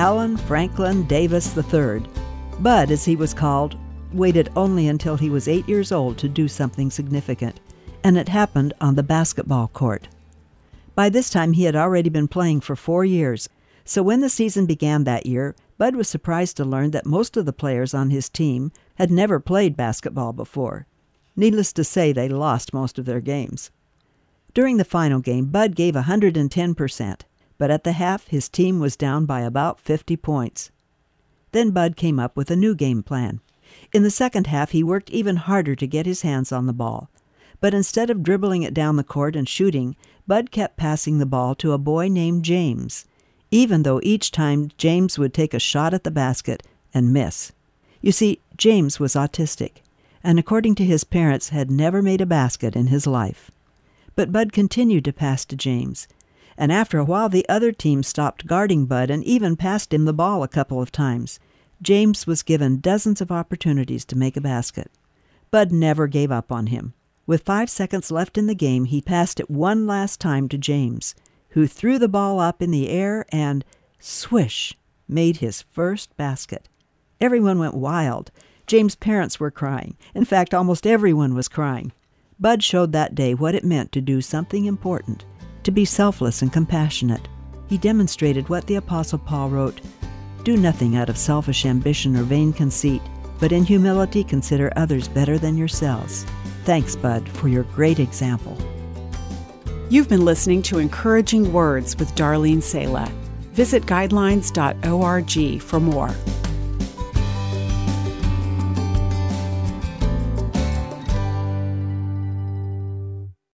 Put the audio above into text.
Allen Franklin Davis III. Bud, as he was called, waited only until he was eight years old to do something significant, and it happened on the basketball court. By this time, he had already been playing for four years, so when the season began that year, Bud was surprised to learn that most of the players on his team had never played basketball before. Needless to say, they lost most of their games. During the final game, Bud gave 110%, but at the half, his team was down by about 50 points. Then Bud came up with a new game plan. In the second half, he worked even harder to get his hands on the ball. But instead of dribbling it down the court and shooting, Bud kept passing the ball to a boy named James, even though each time James would take a shot at the basket and miss. You see, James was autistic, and according to his parents, had never made a basket in his life. But Bud continued to pass to James, and after a while the other team stopped guarding Bud and even passed him the ball a couple of times. James was given dozens of opportunities to make a basket. Bud never gave up on him. With five seconds left in the game, he passed it one last time to James, who threw the ball up in the air and, swish, made his first basket. Everyone went wild. James' parents were crying. In fact, almost everyone was crying. Bud showed that day what it meant to do something important, to be selfless and compassionate. He demonstrated what the Apostle Paul wrote Do nothing out of selfish ambition or vain conceit, but in humility consider others better than yourselves. Thanks, Bud, for your great example. You've been listening to Encouraging Words with Darlene Sala. Visit guidelines.org for more.